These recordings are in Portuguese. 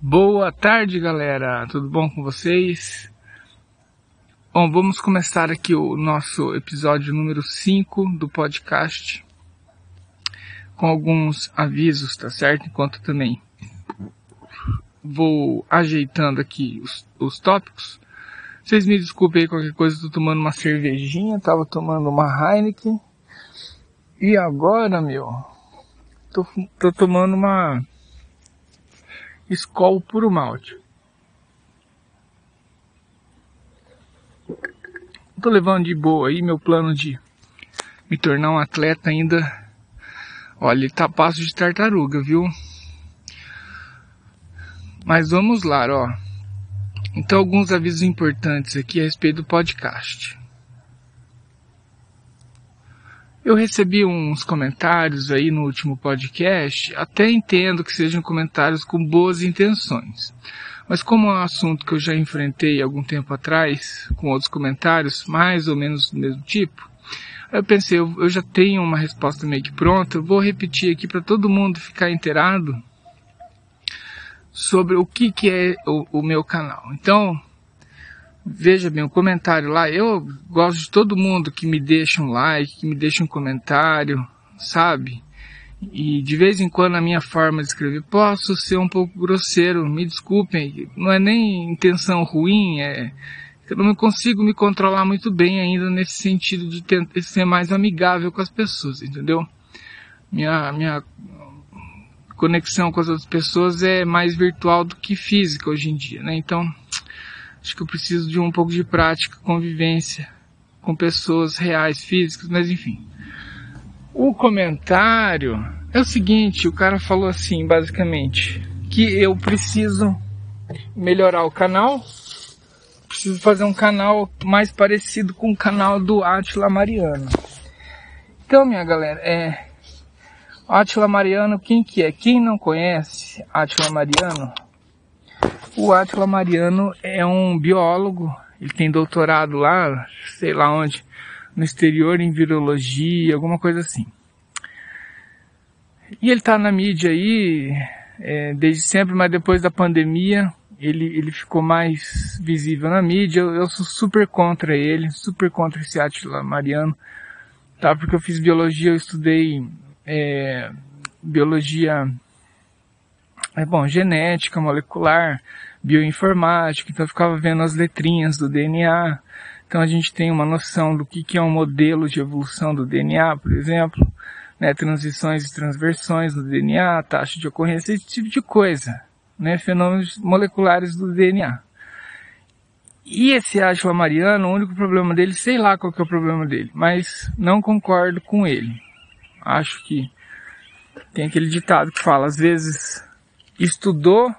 Boa tarde, galera. Tudo bom com vocês? Bom, vamos começar aqui o nosso episódio número 5 do podcast com alguns avisos, tá certo? Enquanto também vou ajeitando aqui os, os tópicos. Vocês me desculpem qualquer coisa, tô tomando uma cervejinha, tava tomando uma Heineken. E agora, meu, tô, tô tomando uma Skol puro malte. Tô levando de boa aí meu plano de me tornar um atleta ainda. Olha, ele tá passo de tartaruga, viu? Mas vamos lá, ó. Então alguns avisos importantes aqui a respeito do podcast. Eu recebi uns comentários aí no último podcast, até entendo que sejam comentários com boas intenções. Mas como é um assunto que eu já enfrentei algum tempo atrás, com outros comentários, mais ou menos do mesmo tipo, eu pensei, eu, já tenho uma resposta meio que pronta, eu vou repetir aqui para todo mundo ficar inteirado sobre o que, que é o, o meu canal. Então, veja bem, o comentário lá, eu gosto de todo mundo que me deixa um like, que me deixa um comentário, sabe? E de vez em quando a minha forma de escrever posso ser um pouco grosseiro, me desculpem, não é nem intenção ruim, é eu não consigo me controlar muito bem ainda nesse sentido de tentar ser mais amigável com as pessoas, entendeu? Minha, minha conexão com as outras pessoas é mais virtual do que física hoje em dia, né? Então, Acho que eu preciso de um pouco de prática, convivência com pessoas reais, físicas, mas enfim. O comentário é o seguinte, o cara falou assim, basicamente, que eu preciso melhorar o canal, preciso fazer um canal mais parecido com o canal do Atila Mariano. Então, minha galera, é Atila Mariano, quem que é? Quem não conhece Atila Mariano, o Átila Mariano é um biólogo, ele tem doutorado lá, sei lá onde, no exterior em virologia, alguma coisa assim. E ele está na mídia aí é, desde sempre, mas depois da pandemia ele, ele ficou mais visível na mídia. Eu, eu sou super contra ele, super contra esse Átila Mariano, tá? Porque eu fiz biologia, eu estudei é, biologia, é bom, genética molecular, bioinformática, então eu ficava vendo as letrinhas do DNA. Então a gente tem uma noção do que, que é um modelo de evolução do DNA, por exemplo, né, transições e transversões do DNA, taxa de ocorrência, esse tipo de coisa, né, fenômenos moleculares do DNA. E esse Átila Mariano, o único problema dele, sei lá qual que é o problema dele, mas não concordo com ele. Acho que tem aquele ditado que fala, às vezes estudou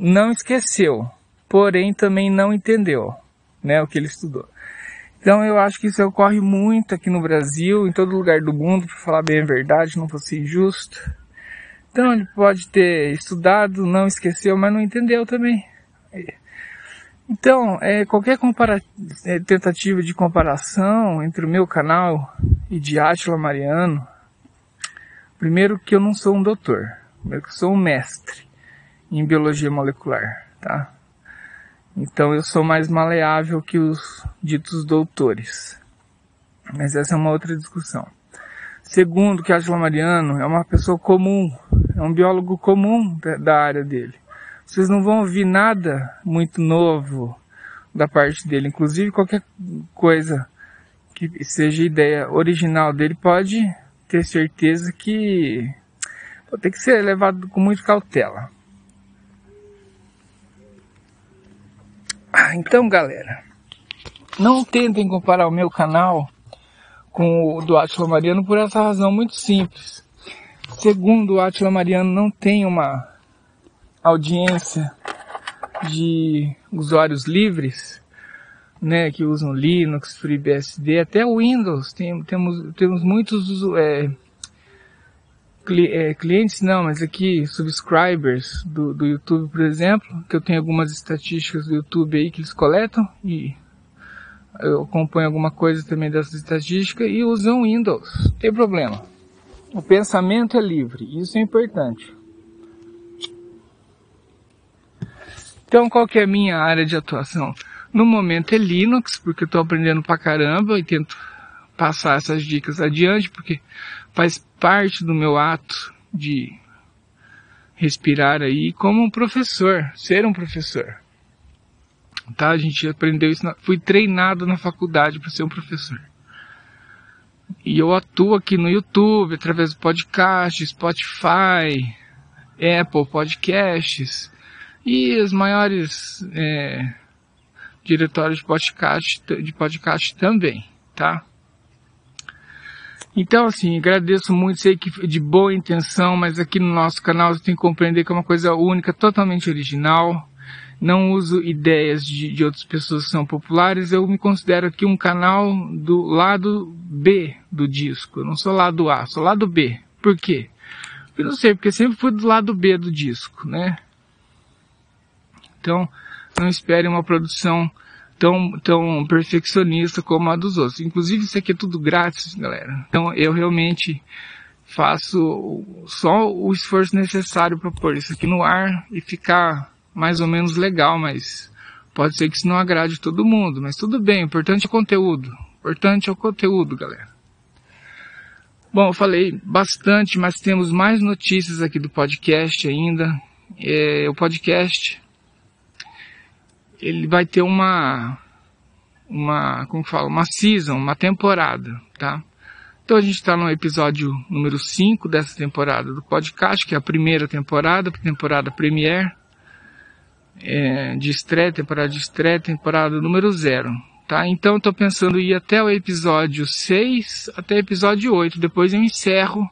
não esqueceu, porém também não entendeu, né, o que ele estudou. Então eu acho que isso ocorre muito aqui no Brasil, em todo lugar do mundo, para falar bem a verdade, não fosse injusto. Então ele pode ter estudado, não esqueceu, mas não entendeu também. Então, é, qualquer compara é, tentativa de comparação entre o meu canal e de Átila Mariano, primeiro que eu não sou um doutor, primeiro que eu sou um mestre em biologia molecular, tá? Então eu sou mais maleável que os ditos doutores. Mas essa é uma outra discussão. Segundo, que Angela Mariano é uma pessoa comum, é um biólogo comum da área dele. Vocês não vão ouvir nada muito novo da parte dele. Inclusive qualquer coisa que seja ideia original dele pode ter certeza que pode ter que ser levado com muita cautela. Então, galera, não tentem comparar o meu canal com o do Atila Mariano por essa razão muito simples. Segundo, o Mariano não tem uma audiência de usuários livres, né, que usam Linux, FreeBSD, até Windows. Tem, temos, temos muitos é, é, clientes não, mas aqui subscribers do, do YouTube, por exemplo, que eu tenho algumas estatísticas do YouTube aí que eles coletam e eu acompanho alguma coisa também dessas estatísticas e usam Windows. Tem problema. O pensamento é livre, isso é importante. Então, qual que é a minha área de atuação? No momento é Linux, porque eu estou aprendendo pra caramba e tento passar essas dicas adiante, porque faz parte do meu ato de respirar aí como um professor, ser um professor. Tá? A gente aprendeu isso, na, fui treinado na faculdade para ser um professor. E eu atuo aqui no YouTube, através do podcast, Spotify, Apple Podcasts e os maiores é, diretórios de podcast, de podcast também, tá? Então, assim, agradeço muito, sei que de boa intenção, mas aqui no nosso canal você tem que compreender que é uma coisa única, totalmente original. Não uso ideias de, de outras pessoas que são populares, eu me considero aqui um canal do lado B do disco. Eu não sou lado A, sou lado B. Por quê? Eu não sei, porque sempre fui do lado B do disco, né? Então, não espere uma produção tão, tão perfeccionista como a dos outros. Inclusive, isso aqui é tudo grátis, galera. Então, eu realmente faço só o esforço necessário para pôr isso aqui no ar e ficar mais ou menos legal, mas pode ser que isso não agrade todo mundo, mas tudo bem, importante é o conteúdo. Importante é o conteúdo, galera. Bom, eu falei bastante, mas temos mais notícias aqui do podcast ainda. É, o podcast ele vai ter uma, uma, como fala, uma season, uma temporada, tá? Então a gente está no episódio número 5 dessa temporada do podcast, que é a primeira temporada, temporada Premiere, é, de estreia, temporada de estreia, temporada número 0, tá? Então estou pensando em ir até o episódio 6, até o episódio 8, depois eu encerro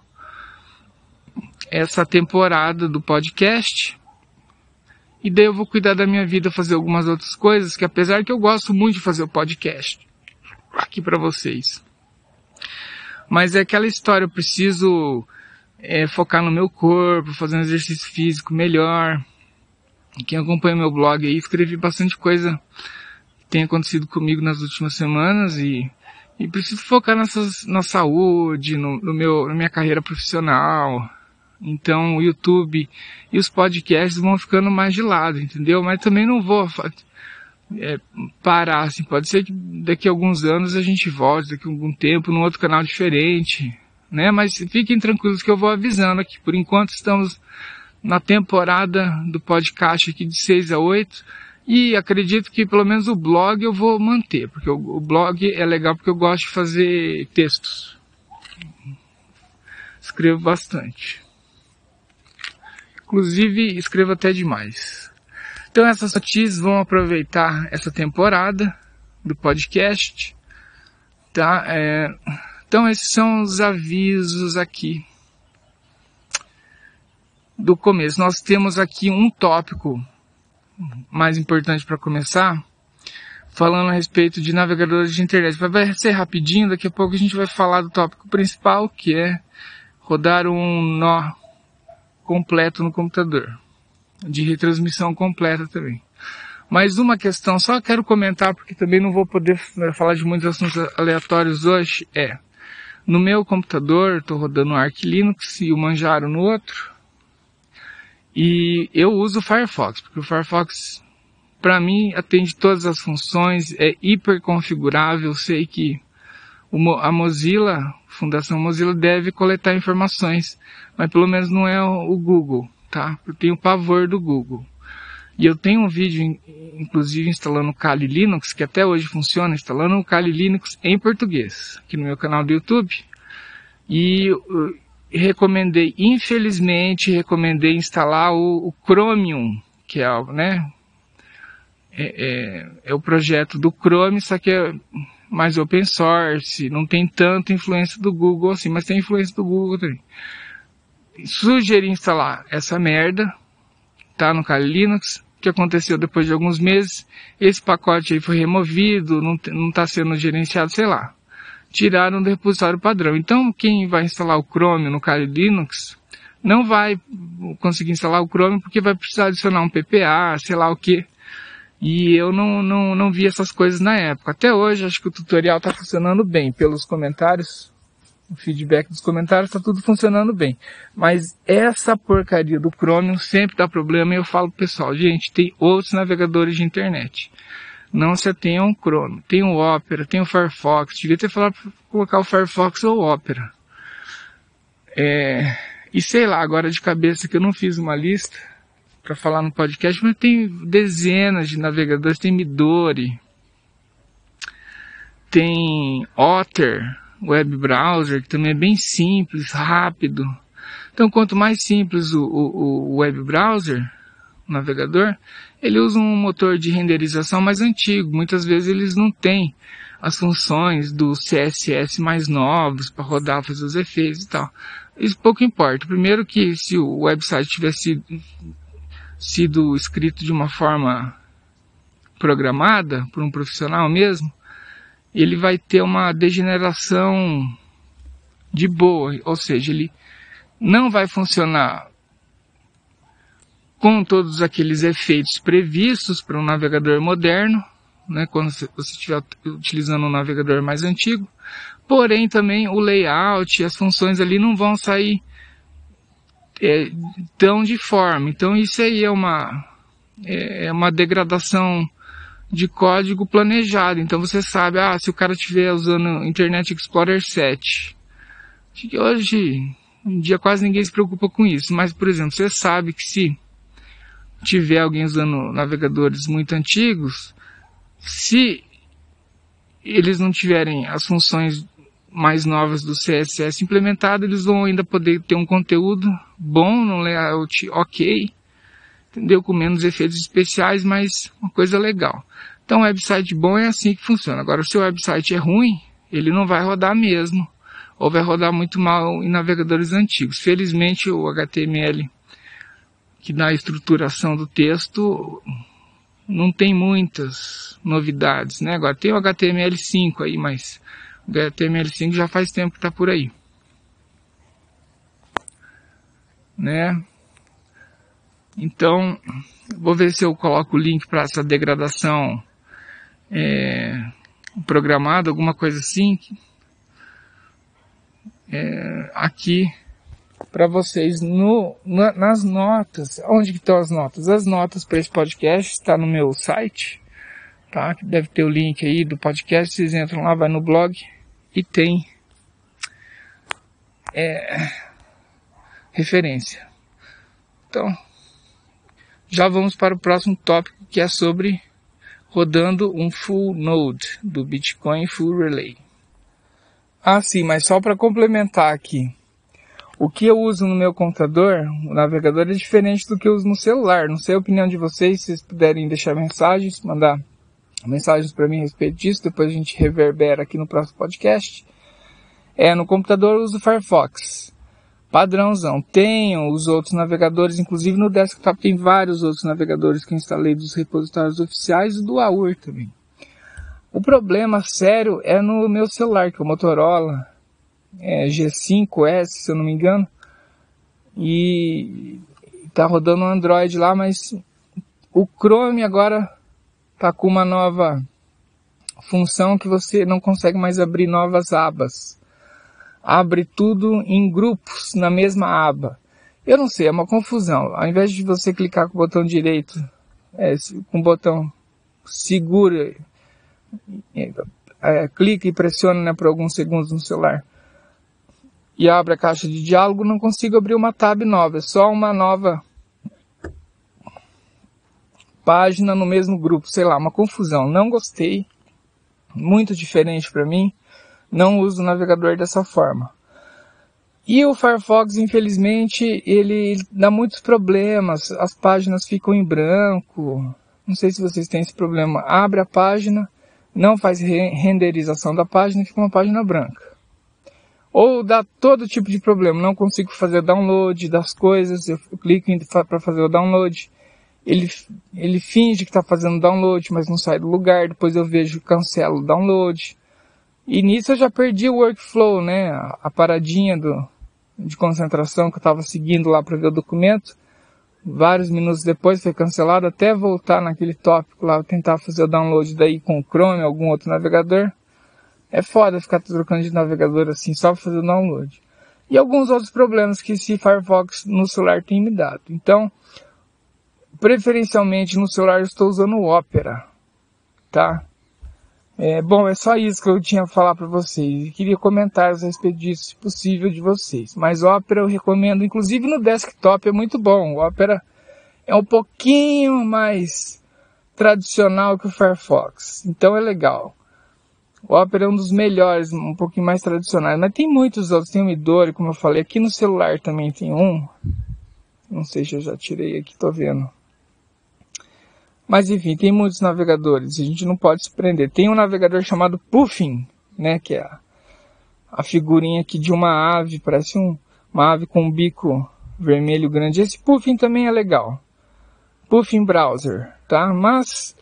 essa temporada do podcast, e daí eu vou cuidar da minha vida, fazer algumas outras coisas, que apesar que eu gosto muito de fazer o podcast aqui para vocês. Mas é aquela história, eu preciso é, focar no meu corpo, fazer um exercício físico melhor. Quem acompanha meu blog aí, escrevi bastante coisa que tem acontecido comigo nas últimas semanas e, e preciso focar nessas, na saúde, no, no meu, na minha carreira profissional, então o YouTube e os podcasts vão ficando mais de lado, entendeu? Mas também não vou é, parar, assim. Pode ser que daqui a alguns anos a gente volte, daqui a algum tempo, num outro canal diferente, né? Mas fiquem tranquilos que eu vou avisando aqui. Por enquanto estamos na temporada do podcast aqui de 6 a 8. E acredito que pelo menos o blog eu vou manter, porque o, o blog é legal porque eu gosto de fazer textos. Escrevo bastante. Inclusive, escrevo até demais. Então essas notícias vão aproveitar essa temporada do podcast, tá? É, então esses são os avisos aqui do começo. Nós temos aqui um tópico mais importante para começar, falando a respeito de navegadores de internet. Vai ser rapidinho, daqui a pouco a gente vai falar do tópico principal, que é rodar um nó completo no computador. De retransmissão completa também. Mais uma questão, só quero comentar porque também não vou poder né, falar de muitos assuntos aleatórios hoje, é, no meu computador, estou rodando o Arch Linux e o Manjaro no outro, e eu uso o Firefox, porque o Firefox, para mim, atende todas as funções, é hiper configurável, sei que a Mozilla, Fundação Mozilla deve coletar informações, mas pelo menos não é o Google, tá? Eu tenho pavor do Google. E eu tenho um vídeo, inclusive, instalando o Kali Linux, que até hoje funciona, instalando o Kali Linux em português, aqui no meu canal do YouTube. E uh, recomendei, infelizmente, recomendei instalar o, o Chromium, que é, né, é, é, é o projeto do Chrome, só que é mais open source, não tem tanta influência do Google assim, mas tem influência do Google também. Sugeri instalar essa merda, tá no Kali Linux, que aconteceu depois de alguns meses, esse pacote aí foi removido, não, não tá sendo gerenciado, sei lá. Tiraram do repositório padrão. Então, quem vai instalar o Chrome no Kali Linux, não vai conseguir instalar o Chrome porque vai precisar adicionar um PPA, sei lá o que, e eu não, não, não vi essas coisas na época. Até hoje acho que o tutorial está funcionando bem. Pelos comentários o feedback dos comentários, está tudo funcionando bem. Mas essa porcaria do Chromium sempre dá problema e eu falo pessoal, gente, tem outros navegadores de internet. Não se atenham ao Chrome. Tem o Opera, tem o Firefox. Devia ter falado para colocar o Firefox ou o Opera. É, e sei lá, agora de cabeça que eu não fiz uma lista para falar no podcast, mas tem dezenas de navegadores, tem Midori, tem Otter, web browser, que também é bem simples, rápido. Então, quanto mais simples o, o, o web browser, o navegador, ele usa um motor de renderização mais antigo. Muitas vezes eles não têm as funções do CSS mais novos para rodar, fazer os efeitos e tal. Isso pouco importa. Primeiro que se o website tivesse escrito de uma forma programada por um profissional mesmo, ele vai ter uma degeneração de boa, ou seja, ele não vai funcionar com todos aqueles efeitos previstos para um navegador moderno, né, quando você estiver utilizando um navegador mais antigo, porém também o layout e as funções ali não vão sair é, tão de forma. Então isso aí é uma, é, é uma degradação de código planejado. Então você sabe, ah, se o cara estiver usando Internet Explorer 7, que hoje em dia quase ninguém se preocupa com isso, mas por exemplo, você sabe que se tiver alguém usando navegadores muito antigos, se eles não tiverem as funções mais novas do CSS implementadas, eles vão ainda poder ter um conteúdo bom no layout ok, entendeu? Com menos efeitos especiais, mas uma coisa legal. Então, website bom é assim que funciona. Agora, se o website é ruim, ele não vai rodar mesmo, ou vai rodar muito mal em navegadores antigos. Felizmente, o HTML, que dá a estruturação do texto, não tem muitas novidades, né? Agora, tem o HTML5 aí, mas HTML5 já faz tempo que está por aí. Né? Então, vou ver se eu coloco o link para essa degradação é, programada, alguma coisa assim, é, aqui para vocês no, na, nas notas. Onde que estão as notas? As notas para esse podcast está no meu site, tá? Deve ter o link aí do podcast. Vocês entram lá, vai no blog e tem é, referência. Então, já vamos para o próximo tópico que é sobre rodando um full node do Bitcoin Full Relay. Ah, sim, mas só para complementar aqui. O que eu uso no meu computador, o navegador é diferente do que eu uso no celular. Não sei a opinião de vocês, se vocês puderem deixar mensagens, mandar mensagens para mim a respeito disso, depois a gente reverbera aqui no próximo podcast. É, no computador eu uso o Firefox padrãozão. Tenho os outros navegadores, inclusive no desktop tem vários outros navegadores que instalei dos repositórios oficiais e do AUR também. O problema sério é no meu celular, que é o Motorola é, G5S, se eu não me engano, e tá rodando um Android lá, mas o Chrome agora tá com uma nova função que você não consegue mais abrir novas abas abre tudo em grupos na mesma aba. Eu não sei, é uma confusão. Ao invés de você clicar com o botão direito, é, com o botão segura, é, é, clica e pressiona né, por alguns segundos no celular e abre a caixa de diálogo, não consigo abrir uma tab nova, é só uma nova página no mesmo grupo, sei lá, uma confusão. Não gostei, muito diferente para mim não uso o navegador dessa forma. E o Firefox, infelizmente, ele dá muitos problemas. As páginas ficam em branco. Não sei se vocês têm esse problema. Abre a página, não faz renderização da página fica uma página branca. Ou dá todo tipo de problema. Não consigo fazer download das coisas. Eu clico para fazer o download. Ele, ele finge que está fazendo download, mas não sai do lugar. Depois eu vejo cancelo o download. E nisso eu já perdi o workflow, né? A, paradinha do, de concentração que eu estava seguindo lá para ver o documento. Vários minutos depois foi cancelado até voltar naquele tópico lá, tentar fazer o download daí com o Chrome, algum outro navegador. É foda ficar trocando de navegador assim só pra fazer o download. E alguns outros problemas que esse Firefox no celular tem me dado. Então, preferencialmente no celular eu estou usando o Opera, tá? É, bom, é só isso que eu tinha a falar para vocês. queria comentários a respeito disso, se possível, de vocês. Mas Opera eu recomendo, inclusive no desktop é muito bom. O Opera é um pouquinho mais tradicional que o Firefox, então é legal. O Opera é um dos melhores, um pouquinho mais tradicionais, mas tem muitos outros. Tem o Midori, como eu falei, aqui no celular também tem um. Não sei se eu já tirei aqui, tô vendo. Mas enfim, tem muitos navegadores, a gente não pode se prender. Tem um navegador chamado Puffin, né, que é a, a figurinha aqui de uma ave, parece um, uma ave com um bico vermelho grande. Esse Puffin também é legal. Puffin Browser, tá? Mas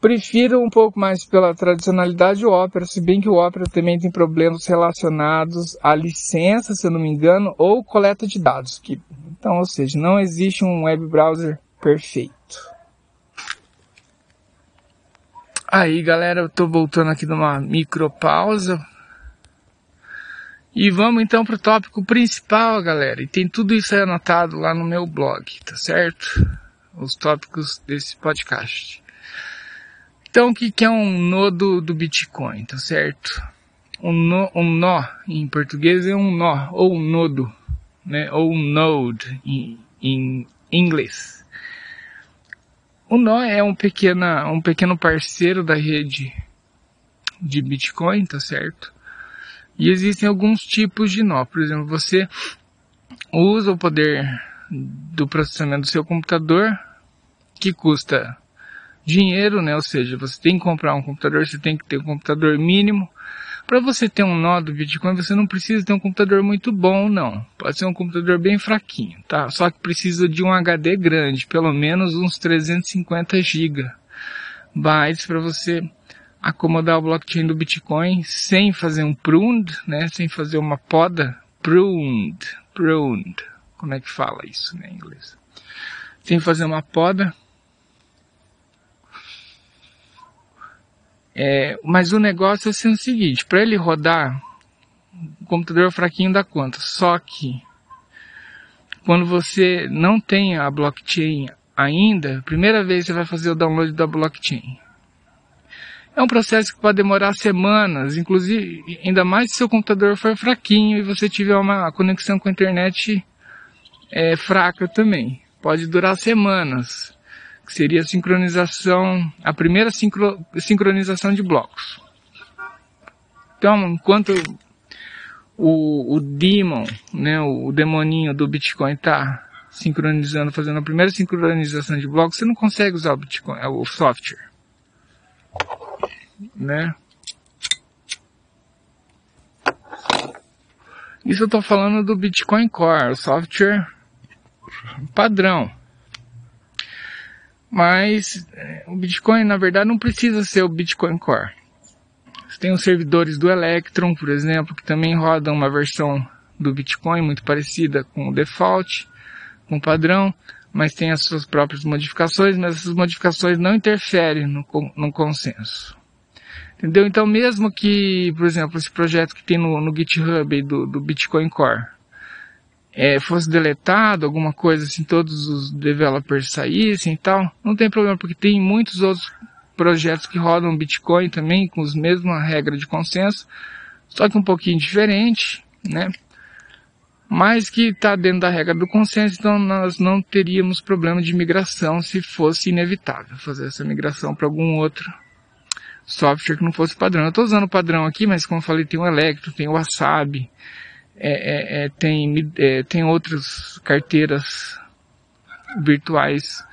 prefiro um pouco mais pela tradicionalidade o Opera, se bem que o Opera também tem problemas relacionados à licença, se eu não me engano, ou coleta de dados. Que, então, ou seja, não existe um web browser perfeito. Aí galera, eu tô voltando aqui numa micropausa. E vamos então pro tópico principal, galera. E tem tudo isso aí anotado lá no meu blog, tá certo? Os tópicos desse podcast. Então, o que, é um nodo do Bitcoin, tá certo? Um, um nó em português é um nó, ou um nodo, né? Ou um node em, em inglês. O Nó é um, pequena, um pequeno parceiro da rede de Bitcoin, tá certo? E existem alguns tipos de nó. Por exemplo, você usa o poder do processamento do seu computador, que custa dinheiro, né? Ou seja, você tem que comprar um computador, você tem que ter um computador mínimo. Para você ter um nó do Bitcoin, você não precisa ter um computador muito bom, não. Pode ser um computador bem fraquinho, tá? Só que precisa de um HD grande, pelo menos uns 350 GB bytes para você acomodar o blockchain do Bitcoin sem fazer um pruned, né? Sem fazer uma poda. Pruned, pruned. Como é que fala isso né, em inglês? Sem fazer uma poda É, mas o negócio é assim, o seguinte, para ele rodar, o computador é fraquinho da conta. Só que quando você não tem a blockchain ainda, primeira vez você vai fazer o download da blockchain. É um processo que pode demorar semanas, inclusive, ainda mais se seu computador for fraquinho e você tiver uma conexão com a internet é, fraca também. Pode durar semanas que seria a sincronização, a primeira sincro, sincronização de blocos. Então, enquanto o, o daemon, né, o, o demoninho do Bitcoin está sincronizando, fazendo a primeira sincronização de blocos, você não consegue usar o Bitcoin, o software, né? Isso eu estou falando do Bitcoin Core, o software padrão. Mas é, o Bitcoin, na verdade, não precisa ser o Bitcoin Core. Você tem os servidores do Electron, por exemplo, que também rodam uma versão do Bitcoin muito parecida com o default, com o padrão, mas tem as suas próprias modificações, mas essas modificações não interferem no, no consenso. Entendeu? Então, mesmo que, por exemplo, esse projeto que tem no, no GitHub do, do Bitcoin Core, é, fosse deletado, alguma coisa assim, todos os developers saíssem e tal, não tem problema, porque tem muitos outros projetos que rodam Bitcoin também, com as mesmas regras de consenso, só que um pouquinho diferente, né? Mas que está dentro da regra do consenso, então nós não teríamos problema de migração se fosse inevitável fazer essa migração para algum outro software que não fosse padrão. Eu estou usando padrão aqui, mas como eu falei, tem o Electro, tem o Wasabi, é, é, é, tem, é, tem outras carteiras virtuais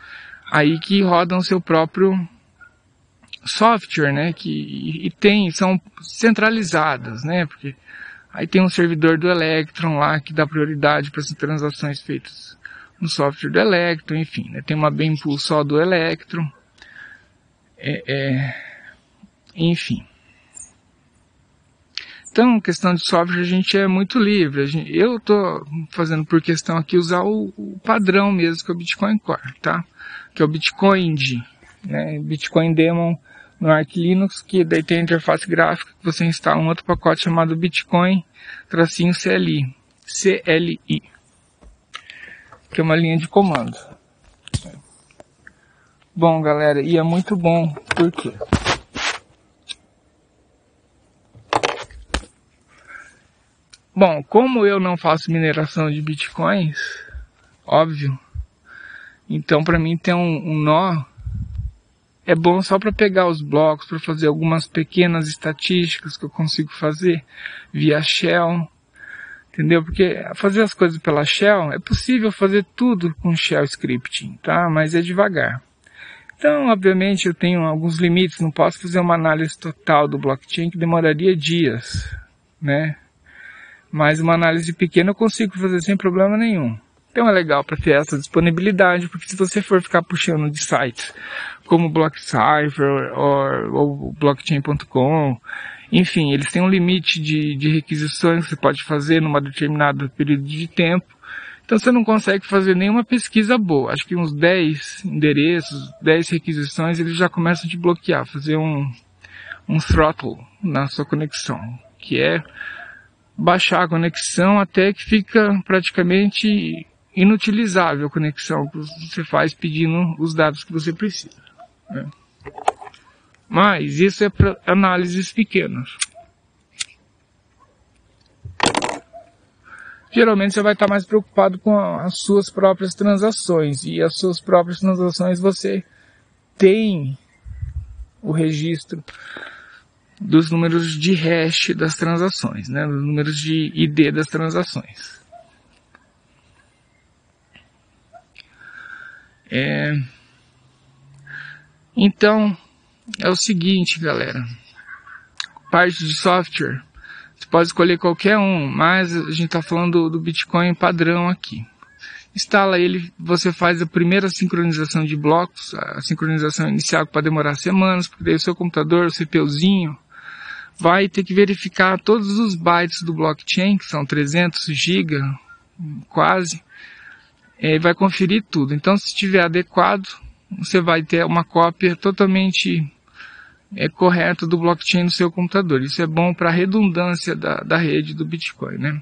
aí que rodam seu próprio software, né? Que, e tem, são centralizadas, né? Porque aí tem um servidor do Electron lá que dá prioridade para as transações feitas no software do Electron, enfim, né? Tem uma Mempool só do Electron. É, é, enfim. Então, questão de software, a gente é muito livre. Gente, eu estou fazendo por questão aqui usar o, o, padrão mesmo, que é o Bitcoin Core, tá? Que é o Bitcoin, né? Bitcoin Demon no Arch Linux, que daí tem a interface gráfica que você instala um outro pacote chamado Bitcoin tracinho CLI, CLI, que é uma linha de comando. Bom, galera, e é muito bom, por quê? Bom, como eu não faço mineração de bitcoins, óbvio, então para mim tem um, um nó é bom só para pegar os blocos, para fazer algumas pequenas estatísticas que eu consigo fazer via Shell, entendeu? Porque fazer as coisas pela Shell é possível fazer tudo com Shell Scripting, tá? Mas é devagar. Então, obviamente, eu tenho alguns limites, não posso fazer uma análise total do blockchain que demoraria dias, né? Mas uma análise pequena eu consigo fazer sem problema nenhum. Então é legal para ter essa disponibilidade, porque se você for ficar puxando de sites como BlockCypher ou, ou Blockchain.com, enfim, eles têm um limite de, de requisições que você pode fazer numa determinada período de tempo. Então você não consegue fazer nenhuma pesquisa boa. Acho que uns 10 endereços, 10 requisições, eles já começam a te bloquear, fazer um, um throttle na sua conexão, que é baixar a conexão até que fica praticamente inutilizável a conexão que você faz pedindo os dados que você precisa. Né? Mas isso é para análises pequenas. Geralmente você vai estar mais preocupado com as suas próprias transações e as suas próprias transações você tem o registro dos números de hash das transações, né? Dos números de ID das transações. É... Então, é o seguinte, galera. Parte de software, você pode escolher qualquer um, mas a gente está falando do, Bitcoin padrão aqui. Instala ele, você faz a primeira sincronização de blocos, a sincronização inicial que pode demorar semanas, porque daí o seu computador, o CPUzinho, vai ter que verificar todos os bytes do blockchain, que são 300 GB, quase, e vai conferir tudo. Então, se estiver adequado, você vai ter uma cópia totalmente é, correta do blockchain no seu computador. Isso é bom para a redundância da, da rede do Bitcoin, né?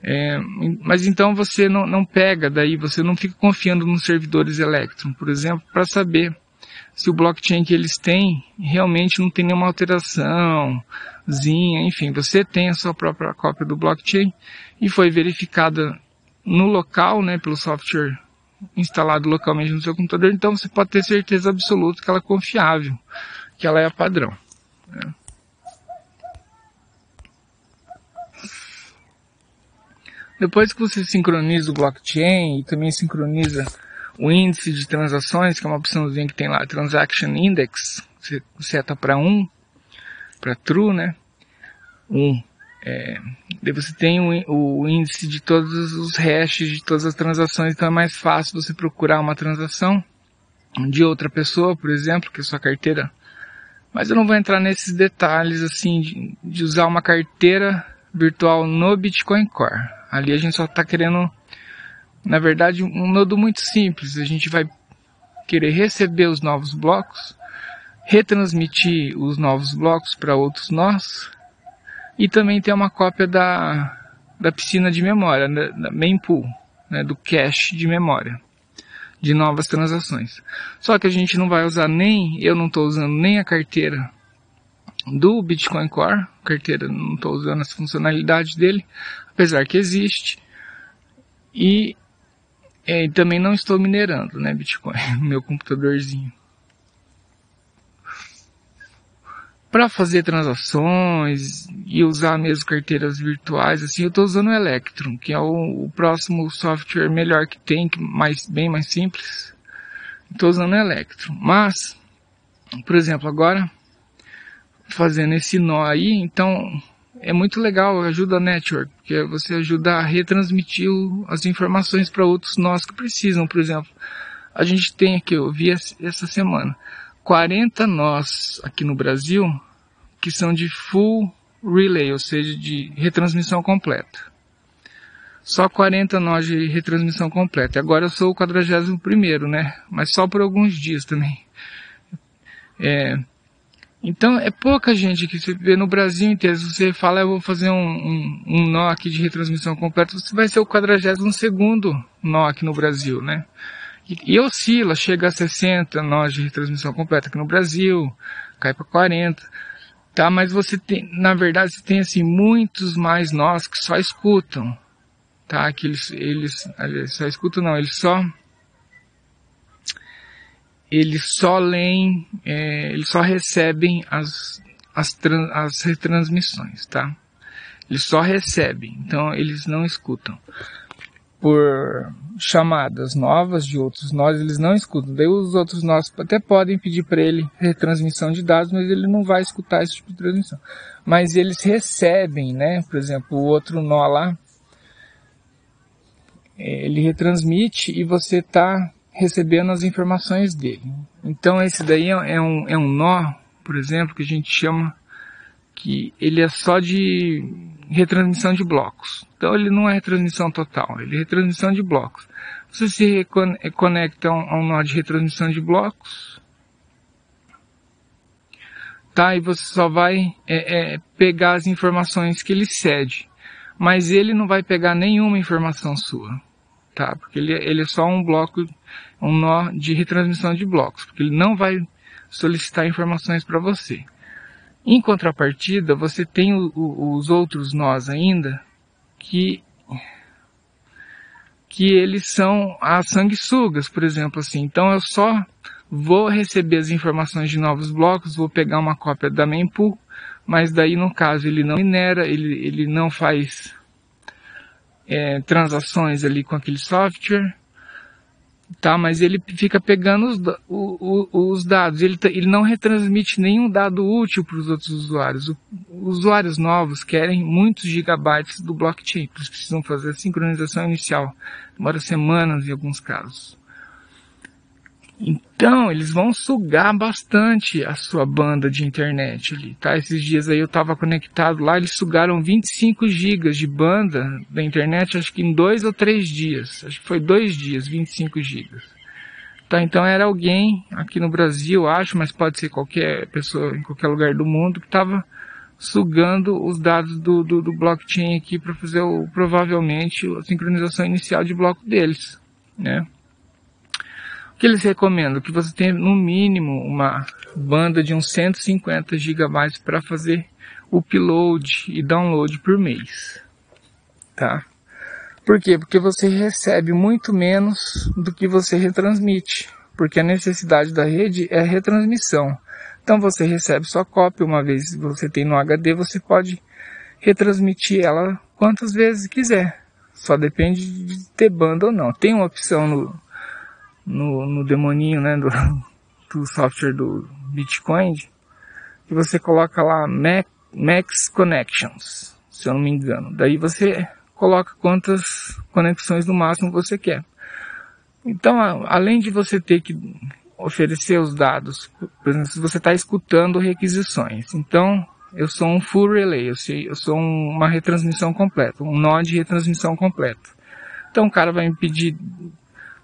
É, mas então você não, não pega daí, você não fica confiando nos servidores Electron, por exemplo, para saber se o blockchain que eles têm realmente não tem nenhuma alteração, zinha, enfim, você tem a sua própria cópia do blockchain e foi verificada no local, né, pelo software instalado localmente no seu computador, então você pode ter certeza absoluta que ela é confiável, que ela é padrão. Né? Depois que você sincroniza o blockchain e também sincroniza o índice de transações, que é uma opçãozinha que tem lá, Transaction Index, você seta para 1, para true, né? 1. É, daí você tem o, o, índice de todos os hashes de todas as transações, então é mais fácil você procurar uma transação de outra pessoa, por exemplo, que é sua carteira. Mas eu não vou entrar nesses detalhes assim de, de usar uma carteira virtual no Bitcoin Core. Ali a gente só está querendo na verdade, um nodo muito simples. A gente vai querer receber os novos blocos, retransmitir os novos blocos para outros nós e também ter uma cópia da, da piscina de memória, da, da mempool, né, do cache de memória de novas transações. Só que a gente não vai usar nem, eu não estou usando nem a carteira do Bitcoin Core, carteira não estou usando as funcionalidades dele, apesar que existe. E é, e também não estou minerando, né, Bitcoin, no meu computadorzinho. Para fazer transações e usar mesmo carteiras virtuais, assim, eu estou usando o Electron, que é o, o, próximo software melhor que tem, que mais, bem mais simples. Estou usando o Electron. Mas, por exemplo, agora, fazendo esse nó aí, então é muito legal, ajuda a network, porque você ajuda a retransmitir as informações para outros nós que precisam. Por exemplo, a gente tem aqui, eu vi essa semana, 40 nós aqui no Brasil que são de full relay, ou seja, de retransmissão completa. Só 40 nós de retransmissão completa. Agora eu sou o 41 primeiro, né? Mas só por alguns dias também. É, Então é pouca gente que você vê no Brasil inteiro. Se você fala, eu vou fazer um, um, um nó aqui de retransmissão completa, você vai ser o 42 segundo nó aqui no Brasil, né? E, e oscila, chega a 60 nós de retransmissão completa aqui no Brasil, cai para 40. Tá, mas você tem, na verdade, você tem assim muitos mais nós que só escutam, tá? Que eles, eles, eles só escutam não, eles só eles só leem, é, eles só recebem as, as, as retransmissões, tá? Eles só recebem, então eles não escutam. Por chamadas novas de outros nós, eles não escutam. Daí os outros nós até podem pedir para ele retransmissão de dados, mas ele não vai escutar esse tipo de transmissão. Mas eles recebem, né? Por exemplo, o outro nó lá, ele retransmite e você está recebendo as informações dele. Então esse daí é, é um, é um nó, por exemplo, que a gente chama que ele é só de retransmissão de blocos. Então ele não é retransmissão total, ele é retransmissão de blocos. Você se conecta a um nó de retransmissão de blocos, tá? E você só vai é, é, pegar as informações que ele cede. Mas ele não vai pegar nenhuma informação sua tá? Porque ele, ele é só um bloco, um nó de retransmissão de blocos, porque ele não vai solicitar informações para você. Em contrapartida, você tem o, o, os outros nós ainda que que eles são as sanguessugas, por exemplo, assim. Então eu só vou receber as informações de novos blocos, vou pegar uma cópia da mempool, mas daí no caso ele não minera, ele, ele não faz é, transações ali com aquele software, tá? Mas ele fica pegando os, o, o, os dados, ele, ele não retransmite nenhum dado útil para os outros usuários. O, usuários novos querem muitos gigabytes do blockchain, eles precisam fazer a sincronização inicial, demora semanas em alguns casos. Então, eles vão sugar bastante a sua banda de internet ali, tá? Esses dias aí eu tava conectado lá, eles sugaram 25 gigas de banda da internet, acho que em dois ou três dias. Acho que foi dois dias, 25 gigas. Tá, então era alguém aqui no Brasil, acho, mas pode ser qualquer pessoa em qualquer lugar do mundo que tava sugando os dados do, do, do blockchain aqui para fazer o, provavelmente a sincronização inicial de bloco deles, né? Que eles recomendam? Que você tenha no mínimo uma banda de uns 150 GB para fazer upload e download por mês. Tá? Por quê? Porque você recebe muito menos do que você retransmite. Porque a necessidade da rede é retransmissão. Então você recebe sua cópia uma vez você tem no HD, você pode retransmitir ela quantas vezes quiser. Só depende de ter banda ou não. Tem uma opção no, no, no demoninho, né, do, do software do Bitcoin, que você coloca lá Max Connections, se eu não me engano. Daí você coloca quantas conexões no máximo você quer. Então, além de você ter que oferecer os dados, por exemplo, se você está escutando requisições, então eu sou um full relay, eu sou uma retransmissão completa, um nó de retransmissão completa. Então o cara vai me pedir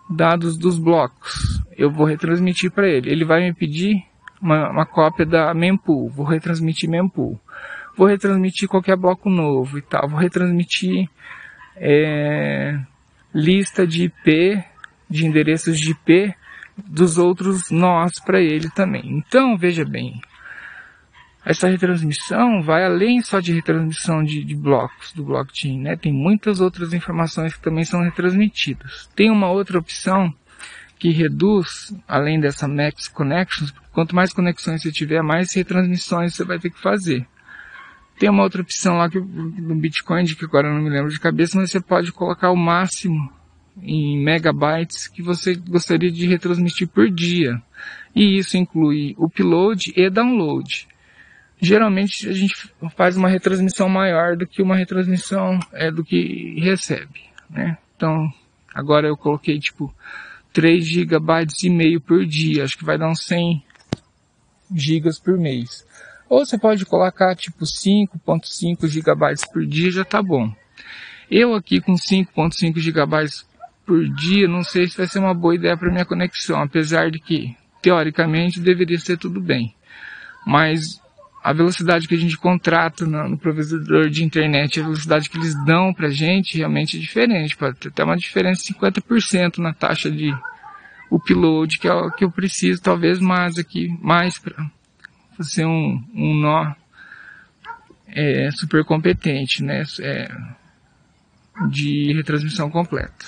dados dos blocos. Eu vou retransmitir para ele. Ele vai me pedir uma, uma, cópia da mempool. Vou retransmitir mempool. Vou retransmitir qualquer bloco novo e tal. Vou retransmitir é, lista de IP, de endereços de IP dos outros nós para ele também. Então, veja bem, essa retransmissão vai além só de retransmissão de, de, blocos do blockchain, né? Tem muitas outras informações que também são retransmitidas. Tem uma outra opção que reduz, além dessa Max Connections, quanto mais conexões você tiver, mais retransmissões você vai ter que fazer. Tem uma outra opção lá que, no Bitcoin, que agora eu não me lembro de cabeça, mas você pode colocar o máximo em megabytes que você gostaria de retransmitir por dia. E isso inclui upload e download geralmente a gente faz uma retransmissão maior do que uma retransmissão é do que recebe, né? Então, agora eu coloquei tipo 3 gigabytes e meio por dia, acho que vai dar uns 100 gigas por mês. Ou você pode colocar tipo 5.5 gigabytes por dia, já tá bom. Eu aqui com 5.5 gigabytes por dia, não sei se vai ser uma boa ideia para minha conexão, apesar de que teoricamente deveria ser tudo bem. mas a velocidade que a gente contrata no, provedor de internet, a velocidade que eles dão pra gente realmente é diferente. Pode ter até uma diferença de 50% na taxa de upload, que é o que eu preciso, talvez mais aqui, mais para fazer um, um nó é, super competente, né? É, de retransmissão completa.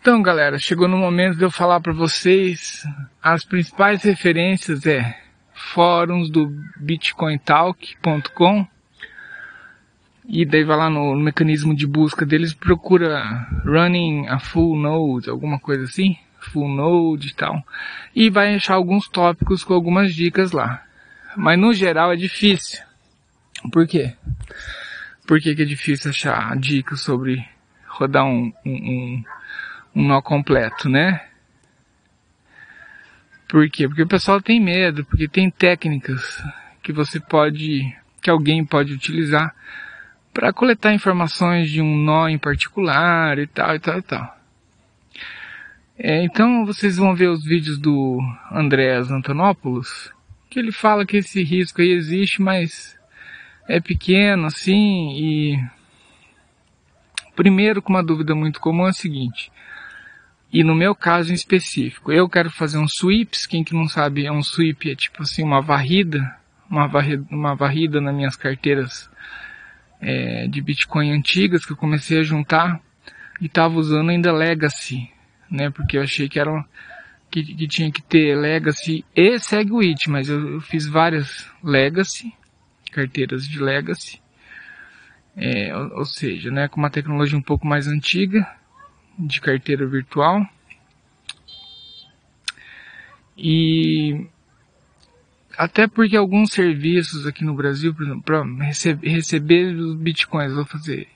Então, galera, chegou no momento de eu falar para vocês as principais referências é fóruns do bitcointalk.com e daí vai lá no, no, mecanismo de busca deles, procura running a full node, alguma coisa assim, full node e tal, e vai achar alguns tópicos com algumas dicas lá. Mas no geral é difícil. Por quê? Por que, que é difícil achar dicas sobre rodar um, um, um, um nó completo, né? Por quê? Porque o pessoal tem medo, porque tem técnicas que você pode, que alguém pode utilizar para coletar informações de um nó em particular e tal e tal e tal. É, então vocês vão ver os vídeos do Andrés Antonopoulos, que ele fala que esse risco aí existe, mas é pequeno assim e primeiro com uma dúvida muito comum é a seguinte: e no meu caso em específico, eu quero fazer um sweeps, quem que não sabe, é um sweep, é tipo assim, uma varrida, uma varrida, uma varrida nas minhas carteiras é, de Bitcoin antigas que eu comecei a juntar e tava usando ainda Legacy, né, porque eu achei que era que, que tinha que ter Legacy e SegWit, mas eu, eu, fiz várias Legacy, carteiras de Legacy, é, ou, ou seja, né, com uma tecnologia um pouco mais antiga, de carteira virtual. E até porque alguns serviços aqui no Brasil, para receber, receber os bitcoins, vou fazer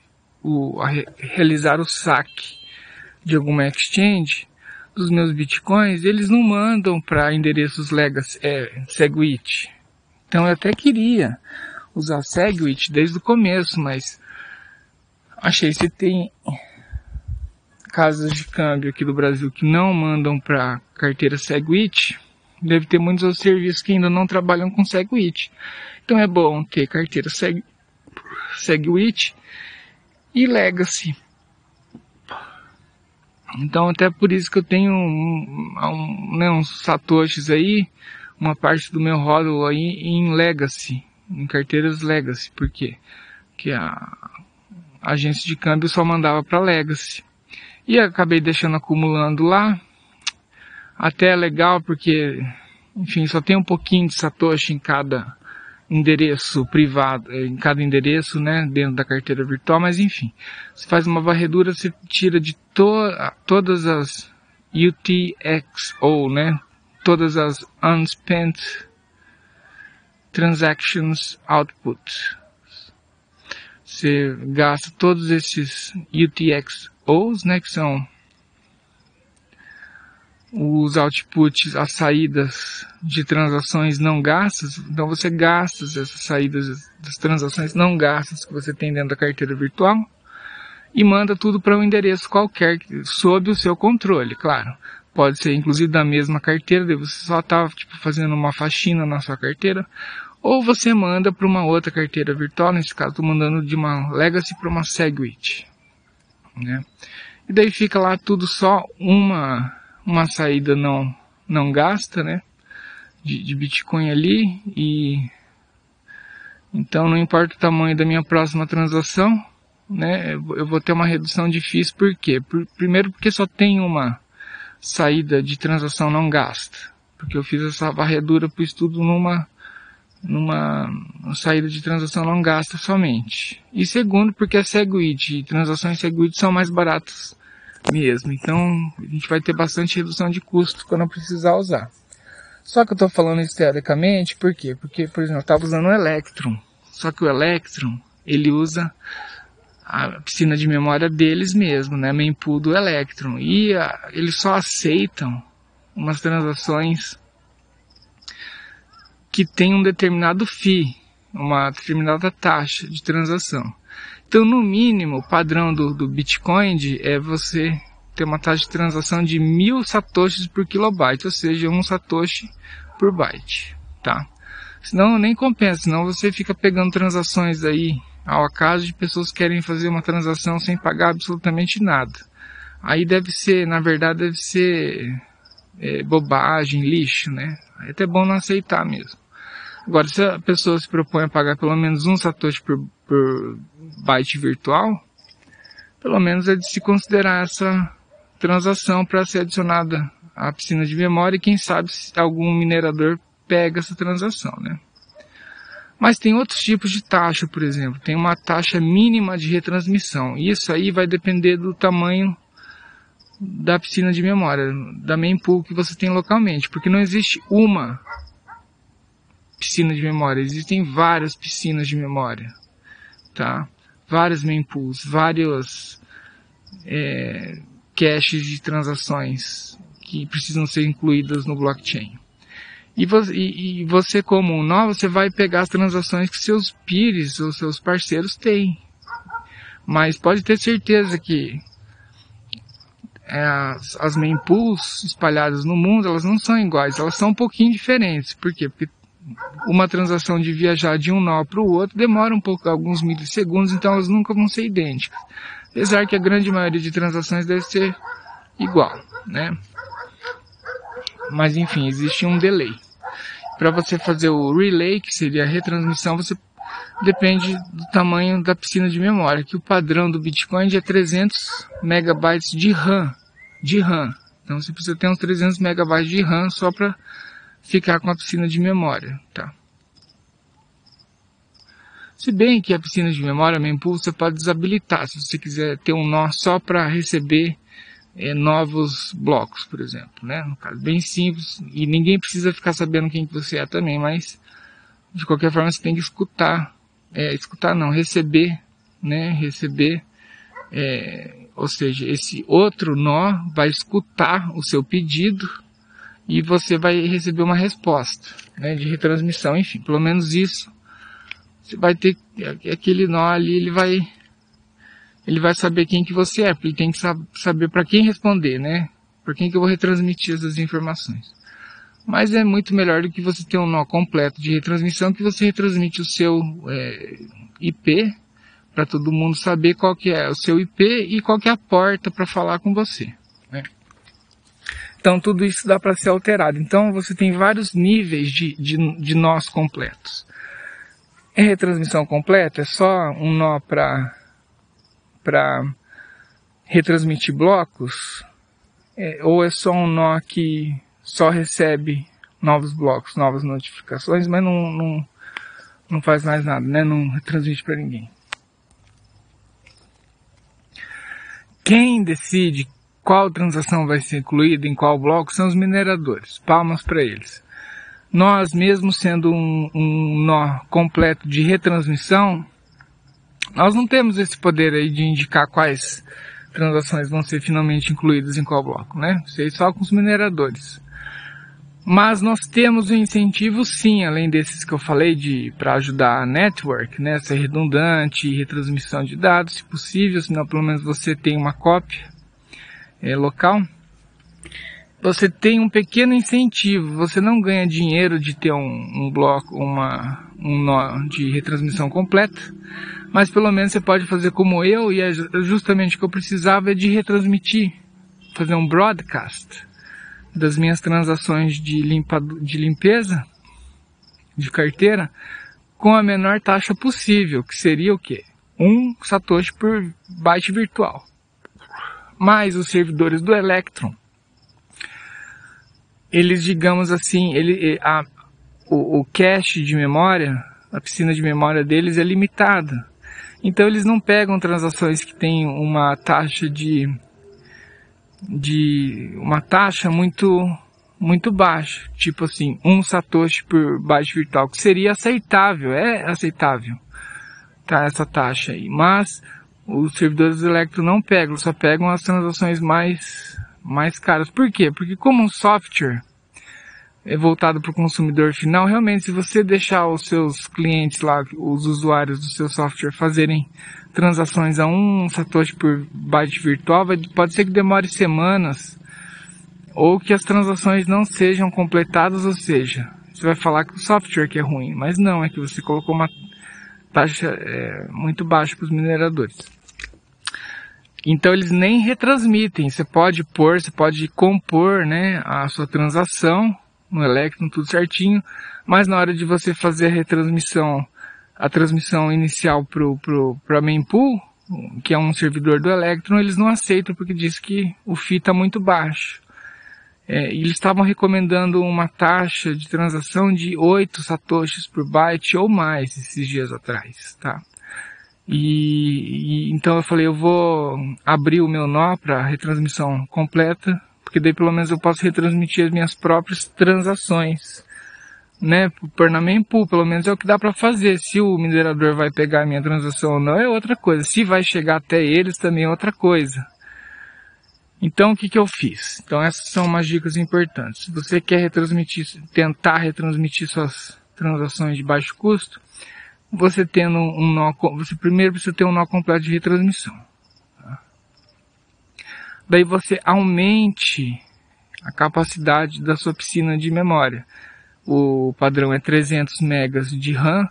o, a, realizar o saque de alguma exchange dos meus bitcoins, eles não mandam para endereços legacy, é, Segwit. Então eu até queria usar Segwit desde o começo, mas achei se tem casas de câmbio aqui do Brasil que não mandam para carteira Segwit, deve ter muitos outros serviços que ainda não trabalham com Segwit. Então é bom ter carteira Seg, Segwit e Legacy. Então até por isso que eu tenho um, um, né, uns satoshis aí, uma parte do meu rótulo aí em Legacy, em carteiras Legacy. Porque a agência de câmbio só mandava para Legacy. E acabei deixando acumulando lá. Até é legal porque, enfim, só tem um pouquinho de Satoshi em cada endereço privado, eh, em cada endereço, né, dentro da carteira virtual, mas enfim, você faz uma varredura, você tira de to todas as UTXO, né, todas as unspent transactions output. Você gasta todos esses UTXO os, né, que são os outputs, as saídas de transações não gastas, então você gasta essas saídas das transações não gastas que você tem dentro da carteira virtual e manda tudo para um endereço qualquer sob o seu controle, claro. Pode ser inclusive da mesma carteira, você só está tipo, fazendo uma faxina na sua carteira, ou você manda para uma outra carteira virtual, nesse caso estou mandando de uma Legacy para uma Segwit né? E daí fica lá tudo só uma, uma saída não, não gasta, né? De, de Bitcoin ali e então não importa o tamanho da minha próxima transação, né? Eu vou ter uma redução FIIs, por quê? Por, primeiro porque só tem uma saída de transação não gasta. Porque eu fiz essa varredura para o estudo numa numa saída de transação não gasta somente. E segundo, porque a Segwit e transações Segwit são mais baratas mesmo. Então, a gente vai ter bastante redução de custo quando precisar usar. Só que eu estou falando isso teoricamente, por quê? Porque, por exemplo, eu estava usando o Electron. Só que o Electron, ele usa a piscina de memória deles mesmo, né? Mempool do Electron. E a, eles só aceitam umas transações que tem um determinado FII, uma determinada taxa de transação. Então, no mínimo, o padrão do, do Bitcoin é você ter uma taxa de transação de mil satoshis por kilobyte, ou seja, um satoshi por byte, tá? Senão nem compensa, senão você fica pegando transações aí ao acaso de pessoas que querem fazer uma transação sem pagar absolutamente nada. Aí deve ser, na verdade, deve ser é, bobagem, lixo, né? É até bom não aceitar mesmo. Agora, se a pessoa se propõe a pagar pelo menos um satoshi por, por byte virtual, pelo menos é de se considerar essa transação para ser adicionada à piscina de memória e quem sabe se algum minerador pega essa transação, né? Mas tem outros tipos de taxa, por exemplo. Tem uma taxa mínima de retransmissão. Isso aí vai depender do tamanho da piscina de memória, da mempool que você tem localmente, porque não existe uma piscina de memória, existem várias piscinas de memória, tá? Várias mempools, vários é, caches de transações que precisam ser incluídas no blockchain. E você, e, e você como um nó, você vai pegar as transações que seus peers ou seus parceiros têm. Mas pode ter certeza que é, as, as mempools espalhadas no mundo, elas não são iguais, elas são um pouquinho diferentes. Por quê? Porque uma transação de viajar de um nó para o outro demora um pouco, alguns milissegundos, então elas nunca vão ser idênticas. Apesar que a grande maioria de transações deve ser igual, né? Mas enfim, existe um delay. Para você fazer o relay, que seria a retransmissão, você depende do tamanho da piscina de memória, que o padrão do Bitcoin é 300 megabytes de RAM, de RAM. Então você precisa ter uns 300 megabytes de RAM só para ficar com a piscina de memória, tá? Se bem que a piscina de memória mempool você pode desabilitar, se você quiser ter um nó só para receber é, novos blocos, por exemplo, né? No caso, bem simples, e ninguém precisa ficar sabendo quem que você é também, mas de qualquer forma você tem que escutar, é, escutar não, receber, né? Receber, é, ou seja, esse outro nó vai escutar o seu pedido e você vai receber uma resposta, né? De retransmissão, enfim, pelo menos isso. Você vai ter aquele nó ali, ele vai ele vai saber quem que você é, porque ele tem que saber para quem responder, né? Para quem que eu vou retransmitir essas informações. Mas é muito melhor do que você ter um nó completo de retransmissão, que você retransmite o seu é, IP para todo mundo saber qual que é o seu IP e qual que é a porta para falar com você. Então tudo isso dá para ser alterado. Então você tem vários níveis de, de, de nós completos. É retransmissão completa? É só um nó para retransmitir blocos, é, ou é só um nó que só recebe novos blocos, novas notificações, mas não, não, não faz mais nada, né? Não retransmite para ninguém. Quem decide qual transação vai ser incluída em qual bloco são os mineradores. Palmas para eles. Nós, mesmo sendo um, um nó completo de retransmissão, nós não temos esse poder aí de indicar quais transações vão ser finalmente incluídas em qual bloco, né? Sei só com os mineradores. Mas nós temos um incentivo sim, além desses que eu falei de para ajudar a network, né, ser redundante, retransmissão de dados, se possível, senão pelo menos você tem uma cópia é, local. Você tem um pequeno incentivo, você não ganha dinheiro de ter um, um bloco, uma, um nó de retransmissão completa, mas pelo menos você pode fazer como eu, e é justamente o que eu precisava é de retransmitir, fazer um broadcast das minhas transações de, limpa, de limpeza, de carteira, com a menor taxa possível, que seria o quê? Um satoshi por byte virtual. Mas os servidores do Electron, eles, digamos assim, ele, a, o, o cache de memória, a piscina de memória deles é limitada. Então eles não pegam transações que têm uma taxa de de uma taxa muito muito baixa, tipo assim, um satoshi por byte virtual, que seria aceitável, é aceitável, tá, essa taxa aí. Mas os servidores Electro não pegam, só pegam as transações mais mais caras. Por quê? Porque como um software é voltado para o consumidor final, realmente se você deixar os seus clientes lá, os usuários do seu software fazerem transações a um satoshi por byte virtual, vai, pode ser que demore semanas ou que as transações não sejam completadas, ou seja, você vai falar que o software que é ruim, mas não, é que você colocou uma taxa é, muito baixa para os mineradores. Então eles nem retransmitem. Você pode pôr, você pode compor, né, a sua transação no Electron, tudo certinho, mas na hora de você fazer a retransmissão, a transmissão inicial pro, pro, pra mempool, que é um servidor do Electron, eles não aceitam porque diz que o FII está muito baixo. É, eles estavam recomendando uma taxa de transação de 8 satoshis por byte ou mais esses dias atrás, tá? E, e então eu falei, eu vou abrir o meu nó para retransmissão completa, porque daí pelo menos eu posso retransmitir as minhas próprias transações, né? Por na mempool, pelo menos é o que dá para fazer. Se o minerador vai pegar a minha transação ou não é outra coisa. Se vai chegar até eles também é outra coisa. Então o que, que eu fiz? Então essas são umas dicas importantes. Se você quer retransmitir, tentar retransmitir suas transações de baixo custo, você tendo um nó, você primeiro precisa ter um nó completo de retransmissão. Tá? Daí você aumente a capacidade da sua piscina de memória. O padrão é 300 megas de RAM,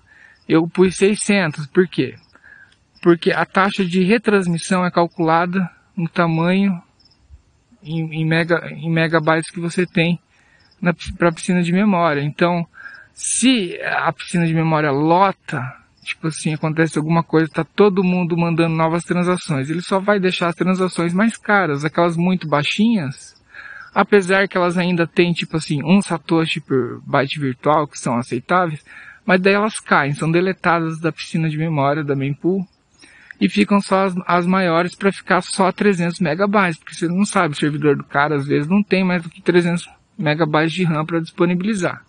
eu pus 600, por quê? Porque a taxa de retransmissão é calculada no tamanho em, em, mega, em megabytes que você tem para a piscina de memória. Então, se a piscina de memória lota, tipo assim, acontece alguma coisa, está todo mundo mandando novas transações, ele só vai deixar as transações mais caras, aquelas muito baixinhas, apesar que elas ainda têm, tipo assim, um satoshi por byte virtual, que são aceitáveis, mas daí elas caem, são deletadas da piscina de memória da mempool, e ficam só as, as maiores para ficar só 300 megabytes, porque você não sabe, o servidor do cara às vezes não tem mais do que 300 megabytes de RAM para disponibilizar.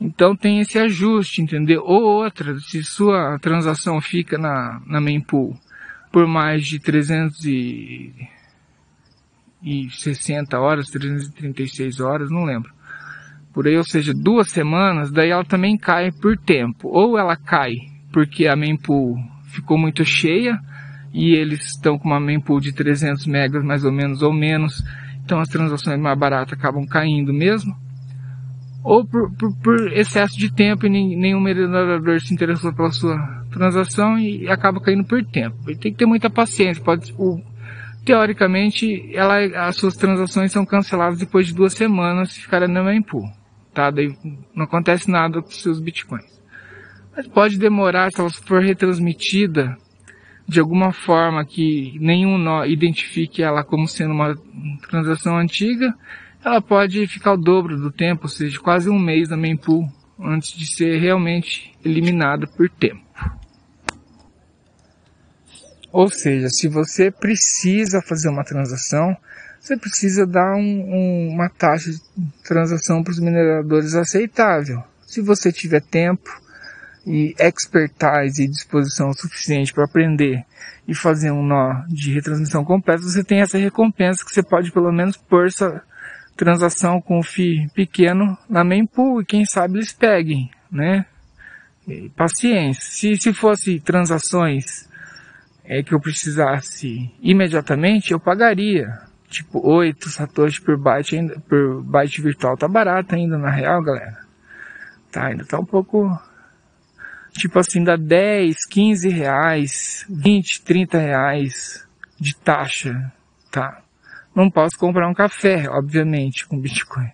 Então tem esse ajuste, entendeu? Ou outra, se sua transação fica na, na mempool por mais de 360 horas, 336 horas, não lembro. Por aí, ou seja, duas semanas, daí ela também cai por tempo. Ou ela cai porque a mempool ficou muito cheia e eles estão com uma mempool de 300 megas mais ou menos ou menos, então as transações mais baratas acabam caindo mesmo. Ou por, por, por excesso de tempo e nenhum minerador se interessou pela sua transação e acaba caindo por tempo. E tem que ter muita paciência. Pode, o, teoricamente, ela, as suas transações são canceladas depois de duas semanas se ficarem na mempool. Tá? Daí não acontece nada com seus bitcoins. Mas pode demorar se ela for retransmitida de alguma forma que nenhum nó identifique ela como sendo uma transação antiga, ela pode ficar o dobro do tempo, ou seja, quase um mês na mempool antes de ser realmente eliminada por tempo. Ou seja, se você precisa fazer uma transação, você precisa dar um, um, uma taxa de transação para os mineradores aceitável. Se você tiver tempo, e expertise e disposição suficiente para aprender e fazer um nó de retransmissão completa, você tem essa recompensa que você pode pelo menos pôr essa transação com o FII pequeno na mempool e quem sabe eles peguem, né? E paciência. Se, se fosse transações é, que eu precisasse imediatamente, eu pagaria. Tipo, 8 satoshi por byte, ainda, por byte virtual. Tá barato ainda na real, galera. Tá, ainda tá um pouco tipo assim, dá 10, 15 reais, 20, 30 reais de taxa, tá? Não posso comprar um café, obviamente, com Bitcoin.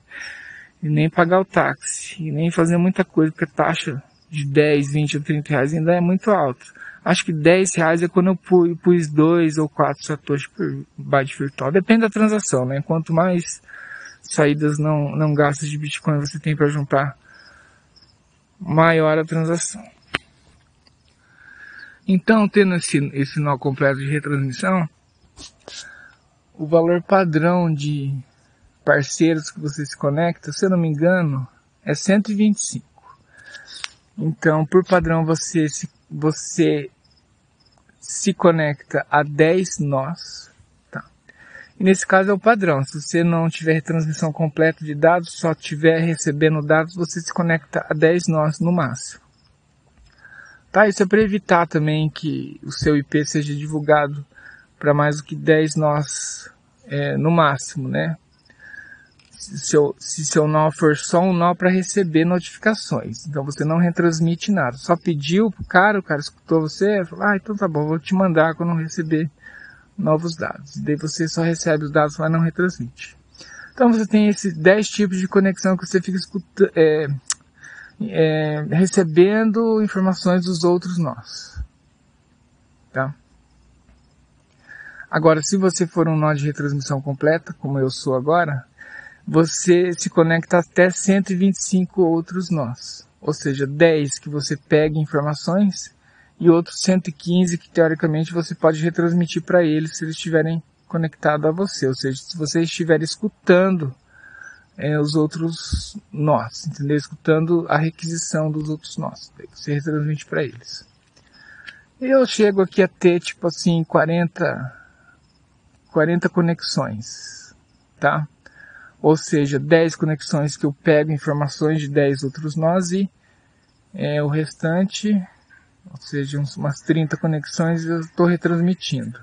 E nem pagar o táxi, e nem fazer muita coisa, porque a taxa de 10, 20 ou 30 reais ainda é muito alta. Acho que 10 reais é quando eu pus 2 ou 4 satoshis por byte virtual. Depende da transação, né? Quanto mais saídas não, não gastas de Bitcoin você tem para juntar, maior a transação. Então, tendo esse, esse nó completo de retransmissão, o valor padrão de parceiros que você se conecta, se eu não me engano, é 125. Então, por padrão, você se, você se conecta a 10 nós. Tá? E nesse caso é o padrão. Se você não tiver retransmissão completa de dados, só estiver recebendo dados, você se conecta a 10 nós no máximo. Tá, isso é para evitar também que o seu IP seja divulgado para mais do que 10 nós é, no máximo, né? seu, se seu nó for só um nó para receber notificações. Então você não retransmite nada. Só pediu pro cara, o cara escutou você, falou, ah, então tá bom, vou te mandar quando receber novos dados. E daí você só recebe os dados, mas não retransmite. Então você tem esses 10 tipos de conexão que você fica escuta, é, é, recebendo informações dos outros nós. Tá? Agora, se você for um nó de retransmissão completa, como eu sou agora, você se conecta até 125 outros nós. Ou seja, 10 que você pega informações e outros 115 que teoricamente você pode retransmitir para eles se eles estiverem conectados a você. Ou seja, se você estiver escutando é, os outros nós, entendeu? Escutando a requisição dos outros nós. Você retransmite para eles. Eu chego aqui a ter tipo assim 40 40 conexões, tá? Ou seja, 10 conexões que eu pego informações de 10 outros nós e é, o restante, ou seja, uns, umas 30 conexões eu estou retransmitindo.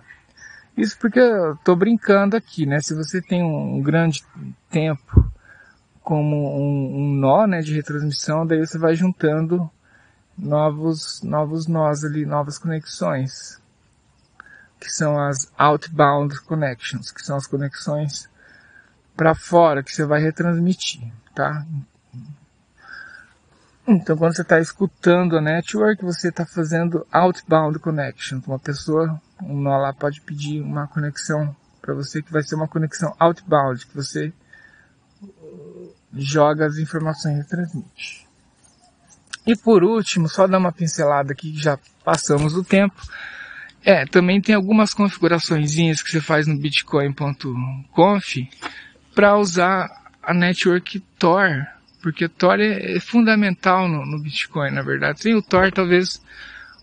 Isso porque eu estou brincando aqui, né? Se você tem um grande tempo como um, um nó né, de retransmissão, daí você vai juntando novos, novos nós ali, novas conexões que são as outbound connections, que são as conexões para fora que você vai retransmitir, tá? Então, quando você está escutando a network, você está fazendo outbound connection. Uma pessoa, um nó lá pode pedir uma conexão para você que vai ser uma conexão outbound, que você joga as informações e transmite. E por último, só dar uma pincelada aqui, que já passamos o tempo, é, também tem algumas configurações que você faz no bitcoin.conf para usar a network Tor, porque Tor é, é fundamental no, no, Bitcoin, na verdade. Sem o Tor, talvez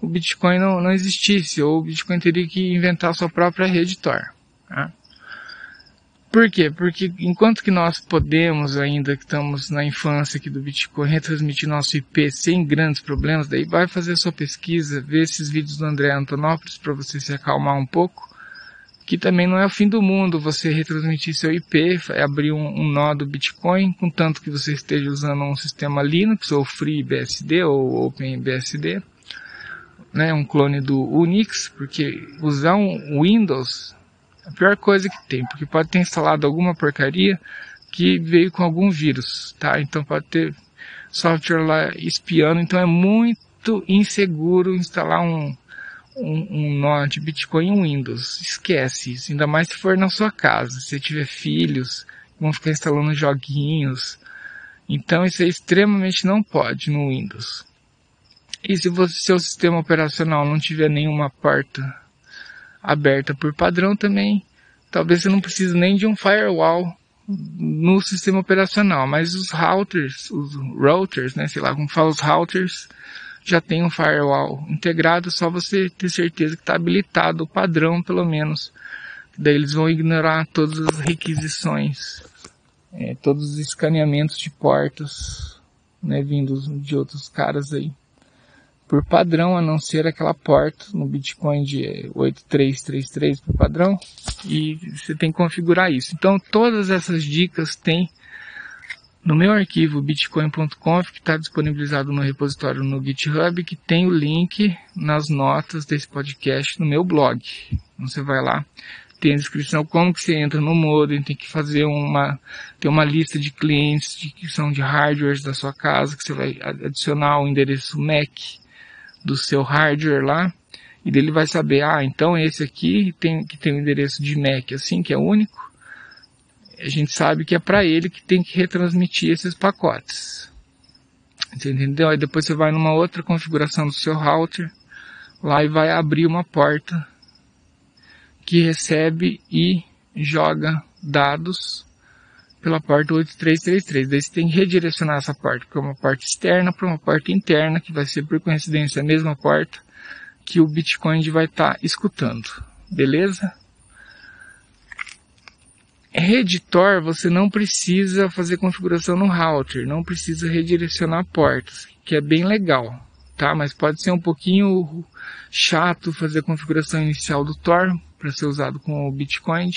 o Bitcoin não, não existisse, ou o Bitcoin teria que inventar sua própria rede Tor. Tá? Por quê? Porque enquanto que nós podemos, ainda que estamos na infância aqui do Bitcoin, retransmitir nosso IP sem grandes problemas, daí vai fazer sua pesquisa, ver esses vídeos do André Antonopoulos para você se acalmar um pouco, que também não é o fim do mundo você retransmitir seu IP, abrir um, um nó do Bitcoin, contanto que você esteja usando um sistema Linux ou FreeBSD ou OpenBSD, né, um clone do Unix, porque usar um Windows a pior coisa que tem, porque pode ter instalado alguma porcaria que veio com algum vírus, tá? Então pode ter software lá espiando, então é muito inseguro instalar um, um, um nó de Bitcoin em Windows. Esquece isso, ainda mais se for na sua casa, se tiver filhos, vão ficar instalando joguinhos. Então isso é extremamente não pode no Windows. E se você, seu sistema operacional não tiver nenhuma porta aberta por padrão também. Talvez você não precise nem de um firewall no sistema operacional, mas os routers, os routers, né, sei lá como fala os routers, já tem um firewall integrado, só você ter certeza que está habilitado o padrão, pelo menos. Daí eles vão ignorar todas as requisições, é, todos os escaneamentos de portas, né, vindos de outros caras aí por padrão, a não ser aquela porta no Bitcoin de 8333 por padrão, e você tem que configurar isso. Então todas essas dicas tem no meu arquivo bitcoin.conf, que está disponibilizado no repositório no GitHub, que tem o link nas notas desse podcast no meu blog. Então você vai lá, tem a descrição como que você entra no modem, tem que fazer uma, tem uma lista de clientes de, que são de hardwares da sua casa, que você vai adicionar o endereço MAC, do seu hardware lá, e dele vai saber, ah, então esse aqui tem, que tem o um endereço de MAC assim, que é único, a gente sabe que é para ele que tem que retransmitir esses pacotes. Você entendeu? Aí depois você vai numa outra configuração do seu router, lá e vai abrir uma porta que recebe e joga dados pela porta 8333. Daí você tem que redirecionar essa porta para uma porta externa para uma porta interna, que vai ser por coincidência a mesma porta que o Bitcoin vai estar tá escutando. Beleza? Reditor, você não precisa fazer configuração no router, não precisa redirecionar portas, que é bem legal, tá? Mas pode ser um pouquinho chato fazer a configuração inicial do Tor para ser usado com o Bitcoin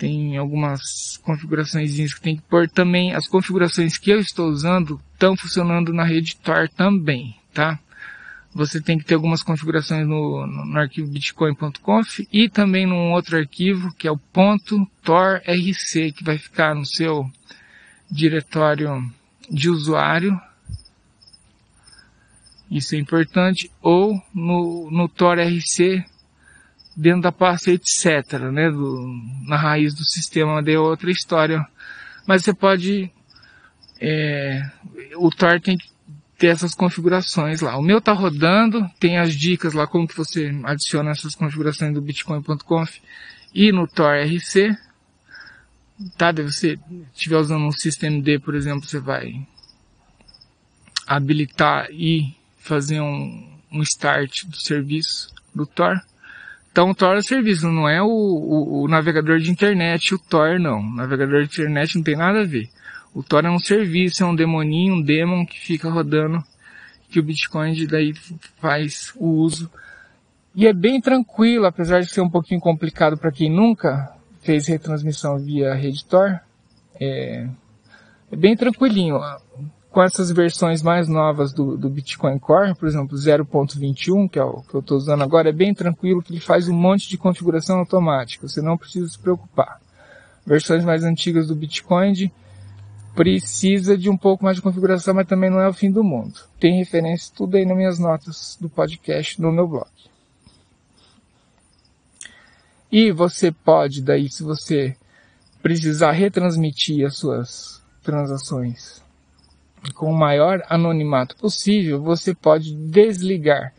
tem algumas configurações que tem que pôr também. As configurações que eu estou usando estão funcionando na rede Tor também, tá? Você tem que ter algumas configurações no, no, no arquivo bitcoin.conf e também num outro arquivo que é o ponto .torrc que vai ficar no seu diretório de usuário. Isso é importante. Ou no, no torrc dentro da pasta etc, né, do, na raiz do sistema, de outra história. Mas você pode, é, o Tor tem que ter essas configurações lá. O meu tá rodando, tem as dicas lá como que você adiciona essas configurações do bitcoin.conf e no Tor RC. Tá, se você estiver usando um systemd, por exemplo, você vai habilitar e fazer um, um start do serviço do Tor. Então o Tor é serviço, não é o, o, o, navegador de internet, o Tor não. O navegador de internet não tem nada a ver. O Tor é um serviço, é um demoninho, um demon que fica rodando, que o Bitcoin daí faz o uso. E é bem tranquilo, apesar de ser um pouquinho complicado para quem nunca fez retransmissão via rede Tor. É, é bem tranquilinho com essas versões mais novas do, do Bitcoin Core, por exemplo, 0.21, que é o que eu estou usando agora, é bem tranquilo que ele faz um monte de configuração automática, você não precisa se preocupar. Versões mais antigas do Bitcoin precisa de um pouco mais de configuração, mas também não é o fim do mundo. Tem referência tudo aí nas minhas notas do podcast no meu blog. E você pode, daí, se você precisar retransmitir as suas transações com o maior anonimato possível, você pode desligar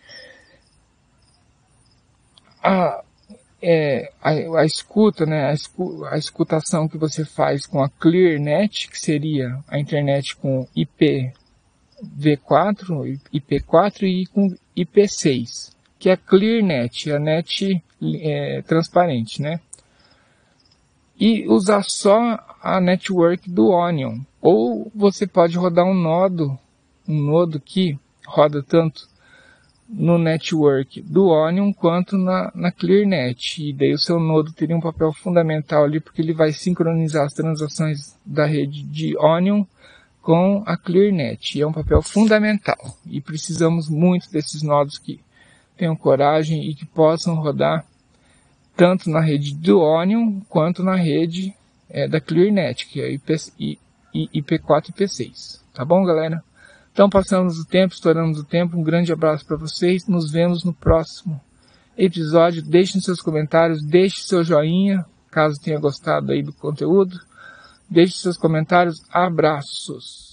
a, é, a, a, escuta, né, a, escu, a, escutação que você faz com a ClearNet, que seria a internet com IPv4, IP4 e com IP6, que é a ClearNet, a net é, transparente, né? E usar só a network do Onion, ou você pode rodar um nodo, um nodo que roda tanto no network do Onion quanto na, na ClearNet. E daí o seu nodo teria um papel fundamental ali porque ele vai sincronizar as transações da rede de Onion com a ClearNet. E é um papel fundamental. E precisamos muito desses nodos que tenham coragem e que possam rodar tanto na rede do Onion quanto na rede é, da ClearNet, que é IP, e IP4 e IP6. Tá bom, galera? Então passamos o tempo, estouramos o tempo. Um grande abraço para vocês. Nos vemos no próximo episódio. Deixem seus comentários, deixe seu joinha, caso tenha gostado aí do conteúdo. Deixe seus comentários. Abraços.